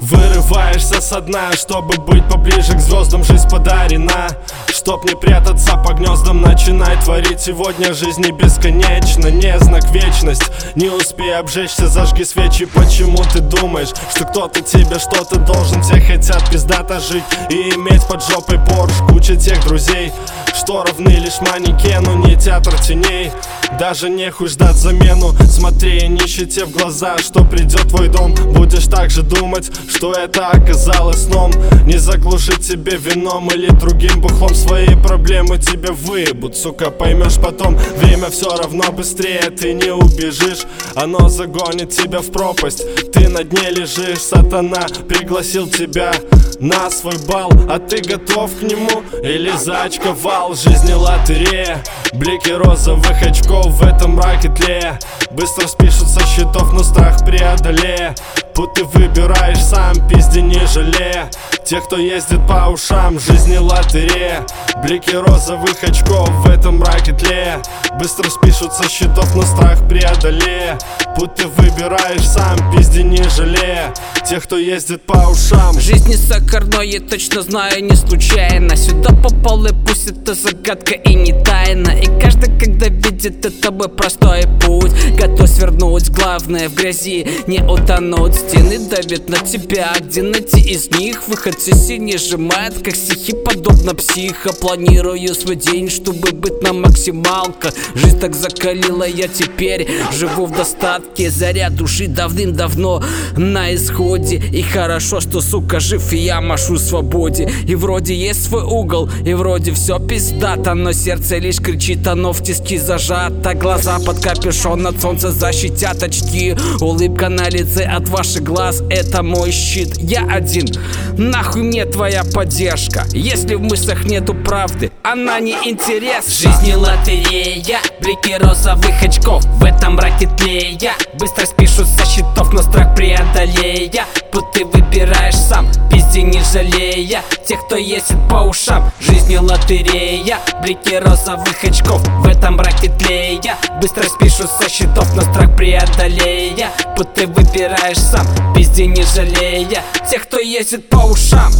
Вырываешься со дна, чтобы быть поближе к звездам, жизнь подарена. Чтоб не прятаться по гнездам, начинай творить. Сегодня жизнь не бесконечна, не знак вечность. Не успей обжечься, зажги свечи. Почему ты думаешь, что кто-то тебе что-то должен? Все хотят пиздато жить и иметь под жопой Порш Куча тех друзей, что равны лишь манекену Не театр теней, даже нехуй ждать замену. Смотри нищете в глаза, что придет твой дом. Будешь также думать, что это оказалось сном. Не заглушить себе вином или другим бухлом Свои проблемы тебе выебут, сука, поймешь потом Время все равно быстрее, ты не убежишь. Оно загонит тебя в пропасть, ты на дне лежишь. Сатана пригласил тебя на свой бал А ты готов к нему? Или заочковал? Жизни лотерея, блики розовых очков в этом тлея Быстро спишут со счетов, но страх преодолея Путь ты выбираешь сам, пизди не жалея Тех, кто ездит по ушам, жизни лотерея. Блики розовых очков в этом мраке тлея Быстро спишут со счетов, но страх преодолея Путь ты выбираешь сам, пизди не жалея Тех, кто ездит по ушам. Жизнь не сахар, но я точно знаю, не случайно. Сюда попал и пусть это загадка и не тайна. И каждый, видит это мой простой путь. Готов свернуть, главное в грязи не утонуть. Стены давят на тебя, где найти из них. Выход все сильнее сжимает, как стихи, подобно психа Планирую свой день, чтобы быть на максималках. Жизнь так закалила, я теперь живу в достатке. Заряд души давным-давно на исходе. И хорошо, что, сука, жив, и я машу свободе. И вроде есть свой угол, и вроде все пиздато Но сердце лишь кричит, оно в тиски зажато Глаза под капюшон от солнца защитят очки. Улыбка на лице от ваших глаз, это мой щит. Я один, нахуй мне твоя поддержка? Если в мыслях нету правды, она не интерес Жизнь лотерея, блики розовых очков В этом мраке тлея Быстро спишут со счетов, но страх преодолея. Путь ты выбираешь сам, пизди не жалея. Тех, кто ездит по ушам, жизнь лотерея. Блики розовых очков в этом мраке тлея Быстро спишут со счетов, но страх преодолея. Путь ты выбираешь сам, пизди не жалея. Тех, кто ездит по ушам